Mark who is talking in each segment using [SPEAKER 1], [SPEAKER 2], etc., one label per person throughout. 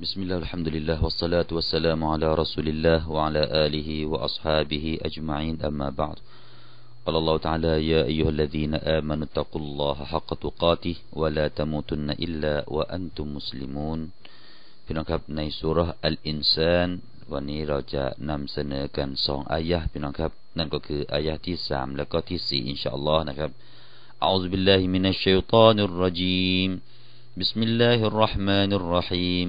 [SPEAKER 1] بسم الله الحمد لله والصلاة والسلام على رسول الله وعلى آله وأصحابه أجمعين أما بعد قال الله تعالى يا أيها الذين آمنوا اتقوا الله حق تقاته ولا تموتن إلا وأنتم مسلمون พี่น้องครับในสุรอัลอินซานวันนี้เราจะนำเสนอกันสองอายะพี่น้องครับนั่นก็คืออายะที่สามแล้วก็ที่สี่อินชาอัลลอฮ์นะครับ أعوذ بالله من الشيطان الرجيم بسم الله الرحمن الرحيم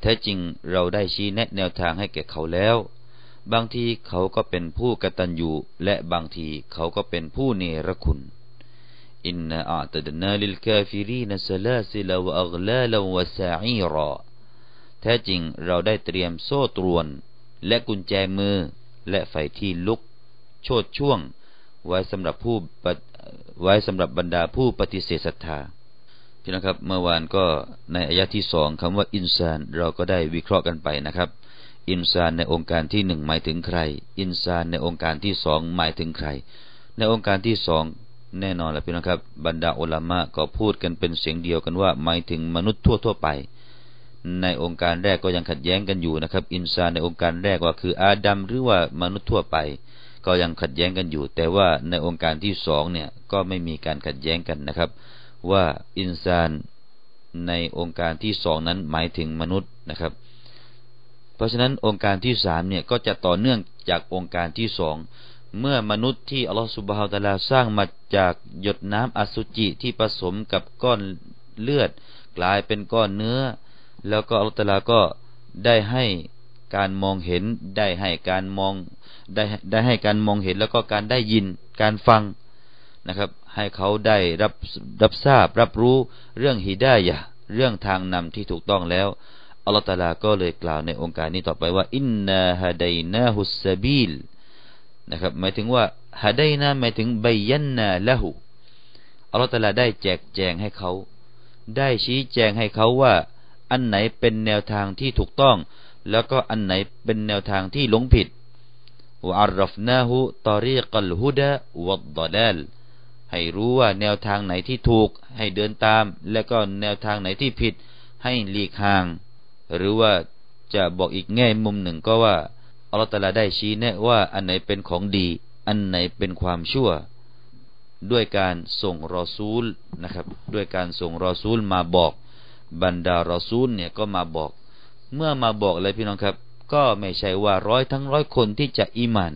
[SPEAKER 1] แท้จริงเราได้ชี้แนะแนวทางให้แก่เขาแล้ว บางทีเขาก็เป็นผู้กตัญญูและบางทีเขาก็เป็นผู้เนรคุณإنا أعتدنا للكافرين سلاسل وأغلالا وسعيراแท้จริงเราได้เตรียมโซ่ตรวน และกุญแจมือ และไฟที่ลุก โชดช่วง ไว้สำหรับผู้ไว้สำหรับบรรดาผู้ปฏิเสธศรัทธา พี่นะครับ เมื่อวานก็ในอายะที่สองคำว่าอินซานเราก็ได้วิเคราะห์กันไปนะครับ อินซานในองค์การที่หนึ่งหมายถึงใคร อินซานในองค์การที่สองหมายถึงใคร ในองค์การที่สองแน่นอนแหละพี่นะครับ บรรดาอัลามะก็พูดกันเป็นเสียงเดียวกันว่า หมายถึงมนุษย์ทั่วๆไป ในองค์การแรกก็ยังขัดแย้งกันอยู่นะครับ อินซานในองค์การแรกว่าคืออาดัมหรือว่ามนุษย์ทั่วไป ก็ยังขัดแย้งกันอยู่ แต่ว่าในองค์การที่สองเนี่ยก็ไม่มีการขัดแย้งกันนะครับ ว่าอินซานในองค์การที่สองนั้นหมายถึงมนุษย์นะครับ เพราะฉะนั้นองค์การที่สามเนี่ยก็จะต่อเนื่องจากองค์การที่สองเมื่อมนุษย์ที่อัลลอฮฺสุบฮาวตะลาสร้างมาจากหยดน้ำอสุจิที่ผสมกับก้อนเลือด กลายเป็นก้อนเนื้อ แล้วก็อัลลอฮฺตะลาก็ได้ให้การมองเห็นได้ให้การมองได้ได้ให้การมองเห็นแล้วก็การได้ยินการฟังนะครับ ให้เขาได้รับรับทราบรับรู้เรื่องฮิดายะเรื่องทางนำที่ถูกต้องแล้วอัลลอฮฺตะลาก็เลยกล่าวในองค์การนี้ต่อไปว่าอินนาฮะดนาฮุสบิลนะครับหมายถึงว่าฮะไดนะหมายถึงบยันนาละหูอัลลอฮฺตะลาได้แจกแจงให้เขา ได้ชี้แจงให้เขาว่า อันไหนเป็นแนวทางที่ถูกต้อง แล้วก็อันไหนเป็นแนวทางที่หลงผิดวะอัลรฟนาหูตอรีกัลฮุดะวัดดลาล ให้รู้ว่าแนวทางไหนที่ถูก ให้เดินตาม และก็แนวทางไหนที่ผิด ให้หลีกห่าง หรือว่าจะบอกอีกแง่มุมหนึ่งก็ว่าอัลลอฮฺตาลาได้ชี้แนะว่าอันไหนเป็นของดี อันไหนเป็นความชั่ว ด้วยการส่งรอซูลนะครับ ด้วยการส่งรอซูลมาบอก บรรดารอซูลเนี่ยก็มาบอก เมื่อมาบอกอะไรพี่น้องครับ ก็ไม่ใช่ว่าร้อยทั้งร้อยคนที่จะอิมาน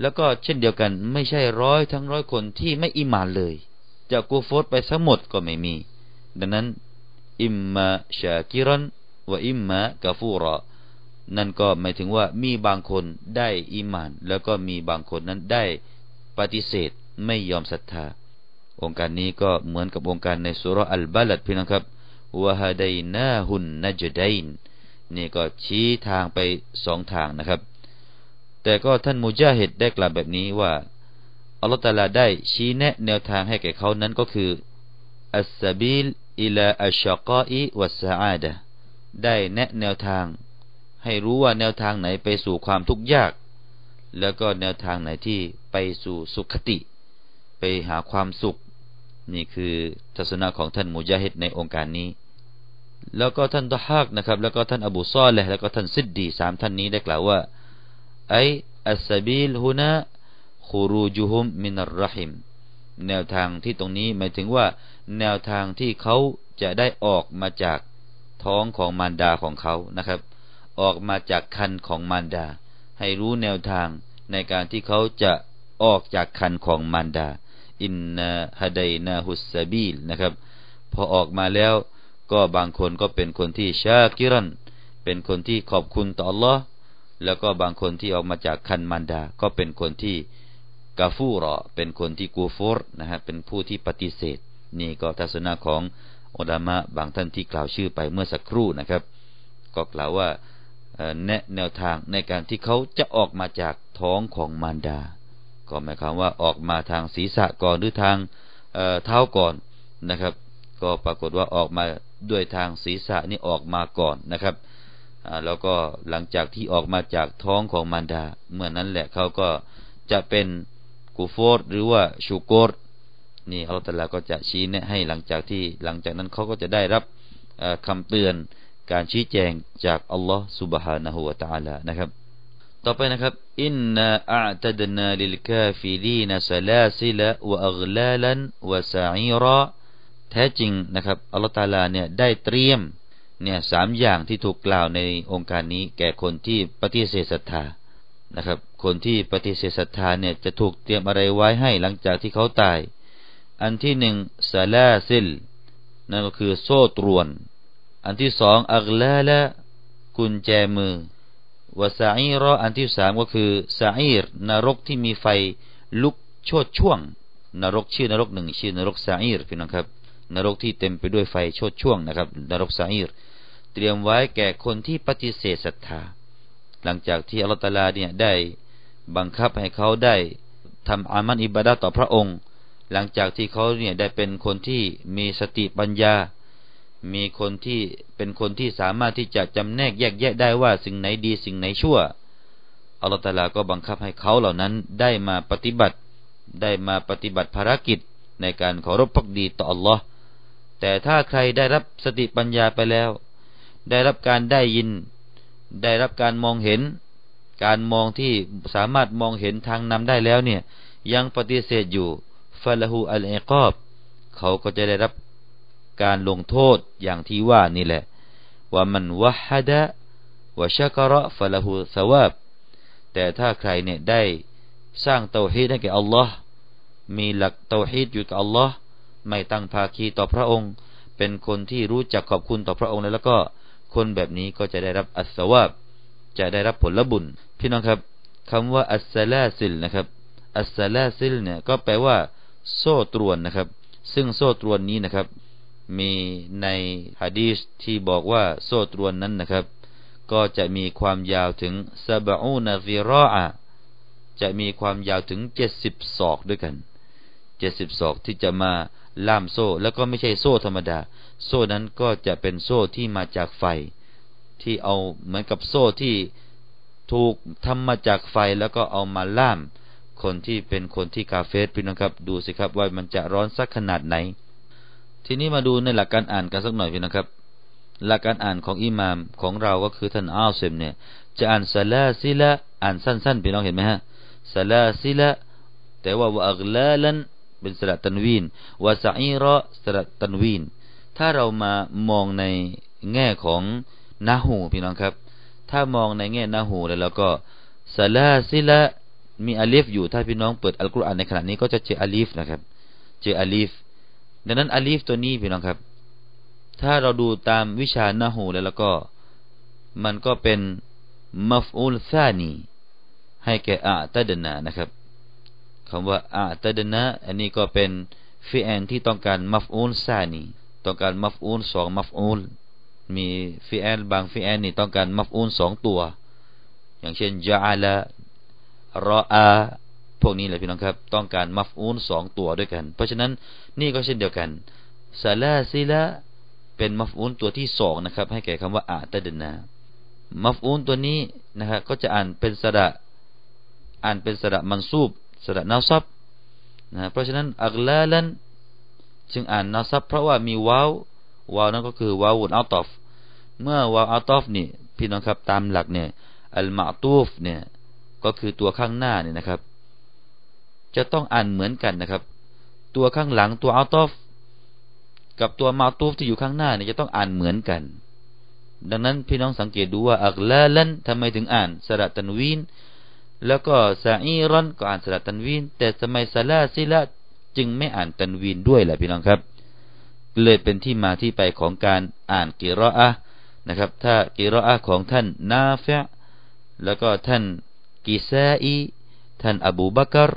[SPEAKER 1] แล้วก็เช่นเดียวกัน ไม่ใช่ร้อยทั้งร้อยคนที่ไม่อิมานเลย จะกูฟตไปทั้งหมดก็ไม่มี ดังนั้น อิมมาชากิรันวะอิมมากาฟูรอนั่นก็หมายถึงว่ามีบางคนได้อีมาน แล้วก็มีบางคนนั้นได้ปฏิเสธไม่ยอมศรัทธา องค์การนี้ก็เหมือนกับองค์การในสุรอัลบาลัดพี่น้องครับวะฮาดนาหุนนัจดนนี่ก็ชี้ทางไปสองทางนะครับ แต่ก็ท่านมุจาฮิดได้กล่าวแบบนี้ว่าอัลลอฮฺตาลาได้ชี้แนะแนวทางให้แก่เขานั้นก็คืออัสซาบิลอิลาอัชกาอิวัสซาอาดะได้แนะแนวทาง ให้รู้ว่าแนวทางไหนไปสู่ความทุกข์ยาก แล้วก็แนวทางไหนที่ไปสู่สุขติ ไปหาความสุข นี่คือทัศนะของท่านมุจาฮิดในองค์การนี้ แล้วก็ท่านตะฮักนะครับ แล้วก็ท่านอบูซอลและแล้วก็ท่านซิดดีสามท่านนี้ได้กล่าวว่า ไออัสบิลฮุนะคูรูจุฮุมมินรรหิมแนวทางที่ตรงนี้หมายถึงว่า แนวทางที่เขาจะได้ออกมาจากท้องของมารดาของเขานะครับ ออกมาจากคันของมารดา ให้รู้แนวทางในการที่เขาจะออกจากคันของมารดา อินนาฮดัยนาฮุสบีลนะครับ พอออกมาแล้วก็บางคนก็เป็นคนที่ชากิรัน เป็นคนที่ขอบคุณต่อ Allah แล้วก็บางคนที่ออกมาจากคันมารดา ก็เป็นคนที่กาฟูรอเป็นคนที่กูฟอร์นะฮะเป็นผู้ที่ปฏิเสธ นี่ก็ทัศนะของอุลามะบางท่านที่กล่าวชื่อไปเมื่อสักครู่นะครับ ก็กล่าวว่าแนะแนวทางในการที่เขาจะออกมาจากท้องของมารดา ก็หมายความว่าออกมาทางศีรษะก่อนหรือทางเท้าก่อนนะครับ ก็ปรากฏว่าออกมาด้วยทางศีรษะนี่ออกมาก่อนนะครับ แล้วก็หลังจากที่ออกมาจากท้องของมารดา เมื่อนั้นแหละเขาก็จะเป็นกูฟอดหรือว่าشكورนี่อัลลอฮฺตะลาก็จะชี้แนะให้หลังจากที่หลังจากนั้นเขาก็จะได้รับคำเตือนการชี้แจงจากอัลลอฮฺسبحانه وتعالىนะครับ ต่อไปนะครับإنا أعتدنا للكافرين سلاسل وأغلالا وسعيراแท้จริงนะครับอัลลอฮฺตะลาเนี่ยได้เตรียม เนี่ยสามอย่างที่ถูกกล่าวในองค์การนี้ แก่คนที่ปฏิเสธศรัทธานะครับ คนที่ปฏิเสธศรัทธาเนี่ยจะถูกเตรียมอะไรไว้ให้หลังจากที่เขาตาย อันที่หนึ่งซาลาซิลนั่นก็คือโซ่ตรวน อันที่สองอักลาละกุญแจมือวาซาอีรออันที่สามก็คือซาอีรนรกที่มีไฟลุกโชดช่วง นรกชื่อนรกหนึ่งชื่อนรกซาอีรพี่น้องครับ นรกที่เต็มไปด้วยไฟโชดช่วงนะครับ นรกซาอีร เตรียมไว้แก่คนที่ปฏิเสธศรัทธา หลังจากที่อัลตาลาเนี่ยได้บังคับให้เขาได้ทำอามันอิบาดาต่อพระองค์ หลังจากที่เขาเนี่ยได้เป็นคนที่มีสติปัญญา มีคนที่เป็นคนที่สามารถที่จะจำแนกแยกแยะได้ว่าสิ่งไหนดีสิ่งไหนชั่วอัลตาลาก็บังคับให้เขาเหล่านั้นได้มาปฏิบัติ ได้มาปฏิบัติภารกิจในการเคารพพักดีต่ออัลลอฮ์แต่ถ้าใครได้รับสติปัญญาไปแล้ว ได้รับการได้ยิน ได้รับการมองเห็น การมองที่สามารถมองเห็นทางนำได้แล้วเนี่ย ยังปฏิเสธอยู่ฟาลหูอัลเอกอบเขาก็จะได้รับการลงโทษอย่างที่ว่านี่แหละ ว่ามันวะฮัดะวะชักระฟาลหูสวาบแต่ถ้าใครเนี่ยได้สร้างเตาฮีดให้แก่อัลลอฮ์มีหลักเตาฮีดอยู่กับอัลลอฮ์ไม่ตั้งภาคีต่อพระองค์ เป็นคนที่รู้จักขอบคุณต่อพระองค์แล้วก็ คนแบบนี้ก็จะได้รับอัสวาบจะได้รับผลบุญ พี่น้องครับคำว่าอัสลาซิลนะครับ อัสลาซิลเนี่ยก็แปลว่า โซ่ตรวนนะครับ ซึ่งโซ่ตรวนนี้นะครับ มีในฮะดีษที่บอกว่าโซ่ตรวนนั้นนะครับ ก็จะมีความยาวถึงซาบอูนาซิรออะจะมีความยาวถึงเจ็ดสิบศอกด้วยกันเจ็ดสิบศอกที่จะมา ล่ามโซ่ แล้วก็ไม่ใช่โซ่ธรรมดา โซ่นั้นก็จะเป็นโซ่ที่มาจากไฟ ที่เอาเหมือนกับโซ่ที่ถูกทำมาจากไฟแล้วก็เอามาล่าม คนที่เป็นคนที่กาเฟสพี่น้องครับ ดูสิครับว่ามันจะร้อนสักขนาดไหน ทีนี้มาดูในหลักการอ่านกันสักหน่อยพี่น้องครับ หลักการอ่านของอิหมามของเราก็คือท่านอัลเซมเนี่ย จะอ่านซาลาซิละอ่านสั้นๆพี่น้องเห็นไหมฮะซาลาซิละแต่ว่าวะอักลาลัน เป็นสระตันวีนวาซาอีรอสระตันวีนถ้าเรามามองในแง่ของนาหูพี่น้องครับ ถ้ามองในแง่นาหูแล้วเราก็ซาลาซิละมีอาลีฟอยู่ถ้าพี่น้องเปิดอัลกุรอานในขณะนี้ก็จะเจออาลีฟนะครับ เจอ ألف ดังนั้น ألفตัวนี้พี่น้องครับ ถ้าเราดูตามวิชาنحوแล้วก็มันก็เป็นمفعول ثاني ให้แก่ أعتدناนะครับ คำว่าأعتدناอันนี้ก็เป็นفعل ที่ต้องการ مفعول ثاني ต้องการ مفعول สอง مفعول มี فعل บาง فعل นี่ต้องการ مفعول สองตัว อย่างเช่นجعل رأىพวกนี้แหละพี่น้องครับ ต้องการمفعول สองตัวด้วยกัน เพราะฉะนั้นนี่ก็เช่นเดียวกันسلاسل เป็น مفعول ตัวที่สองนะครับ ให้แก่คำว่าأعتدنا مفعول ตัวนี้นะครับก็จะอ่านเป็นสระอ่านเป็นสระمنصوب สระنصب นะเพราะฉะนั้นأغلالا จึงอ่าน نصبเพราะว่ามีواو واو นั่นก็คือ واو العطف เมื่อ واو العطف นี่พี่น้องครับตามหลักเนี่ยอัลมาตูฟเนี่ยก็คือตัวข้างหน้าเนี่ยนะครับ จะต้องอ่านเหมือนกันนะครับ ตัวข้างหลังตัวอัลตอฟกับตัวมาตูฟที่อยู่ข้างหน้าเนี่ยจะต้องอ่านเหมือนกัน ดังนั้นพี่น้องสังเกตดูว่าอักลาลันทำไมถึงอ่านสระตันวีน แล้วก็ซาอีรอนก็อ่านสระตันวีนแต่สมัยซาลาซิละจึงไม่อ่านตันวีนด้วยแหละพี่น้องครับ เลยเป็นที่มาที่ไปของการอ่าน قراءة นะครับ ถ้า قراءة ของท่านนาฟะแล้วก็ท่านกิซาอีท่านอบูบักร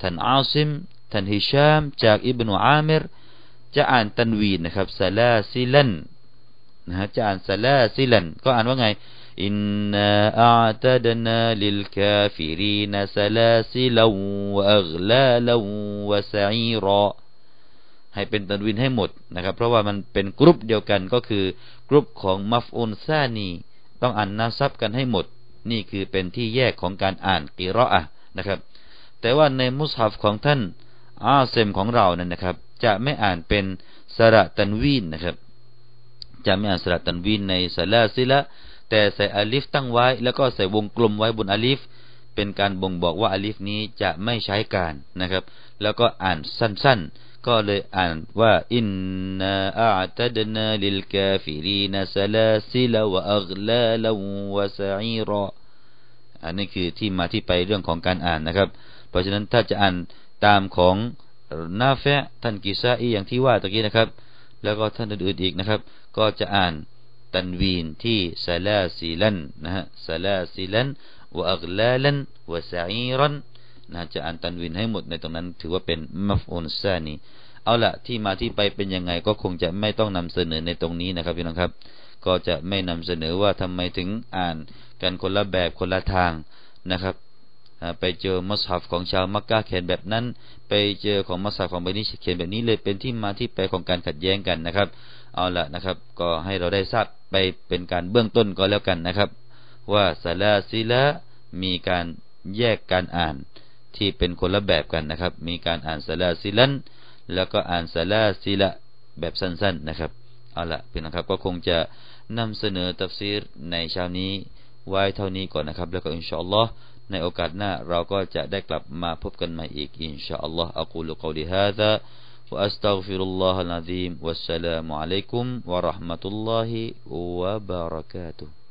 [SPEAKER 1] ท่านอาซิมท่านฮิชาม จากอิบนุอามิรจะอ่านتنوين นะครับ سلاسلا นะฮะจะอ่าน سلاسلا ก็อ่านว่าไง إنا أعتدنا للكافرين سلاسلا وأغلالا وسعيرا ให้เป็น تنوين ให้หมดนะครับ เพราะว่ามันเป็นกรุ๊ปเดียวกันก็คือกรุ๊ปของمفعول ثاني ต้องอ่าน نصب กันให้หมด นี่คือเป็นที่แยกของการอ่านقراءةนะครับ แต่ว่าในمصحفของท่านอาเซมของเรานั่นนะครับ จะไม่อ่านเป็นสระ تنوين นะครับ จะไม่อ่านสระ تنوين ใน سلاسل แต่ใส่ألف ตั้งไว้ แล้วก็ใส่วงกลมไว้บน ألف เป็นการบ่งบอกว่าألفนี้จะไม่ใช้การนะครับ แล้วก็อ่านสั้นๆ ก็เลยอ่านว่าإنا أعتدنا للكافرين سلاسل وأغلالا وسعيرا อันนี้คือที่มาที่ไปเรื่องของการอ่านนะครับ เพราะฉะนั้นถ้าจะอ่านตามของนาเฟท่านกิซาอีอย่างที่ว่าตะกี้นะครับ แล้วก็ท่านอื่นๆอีกนะครับ ก็จะอ่าน تنوين ที่سلاسلا นะฮะ سلاسلا وأغلالا وسعيرا นะจะอ่าน تنوين ให้หมดในตรงนั้น ถือว่าเป็นمفعول ثاني เอาละที่มาที่ไปเป็นยังไงก็คงจะไม่ต้องนำเสนอในตรงนี้นะครับพี่น้องครับ ก็จะไม่นำเสนอว่าทำไมถึงอ่านกันคนละแบบคนละทางนะครับไปเจอمصحف ของชาวมักกะเขียนแบบนั้น ไปเจอของمصحف ของบนิชเขียนแบบนี้เลยเป็นที่มาที่ไปของการขัดแย้งกันนะครับ เอาละนะครับ ก็ให้เราได้ทราบ ไปเป็นการเบื้องต้นก็แล้วกันนะครับ ว่าسلاسل มีการแยกการอ่านที่เป็นคนละแบบกันนะครับ มีการอ่านسلاسلا แล้วก็อ่าน سلاسل แบบสั้นๆนะครับเอาละเป็นนะครับก็คงจะนำเสนอتفسيرในเช้านี้ไว้เท่านี้ก่อนนะครับ แล้วก็إن شاء الله ในโอกาสหน้าเราก็จะได้กลับมาพบกันใหม่อีกإن شاء الله أقول قولي هذا وأستغفر الله العظيم والسلام عليكم ورحمة الله وبركاته.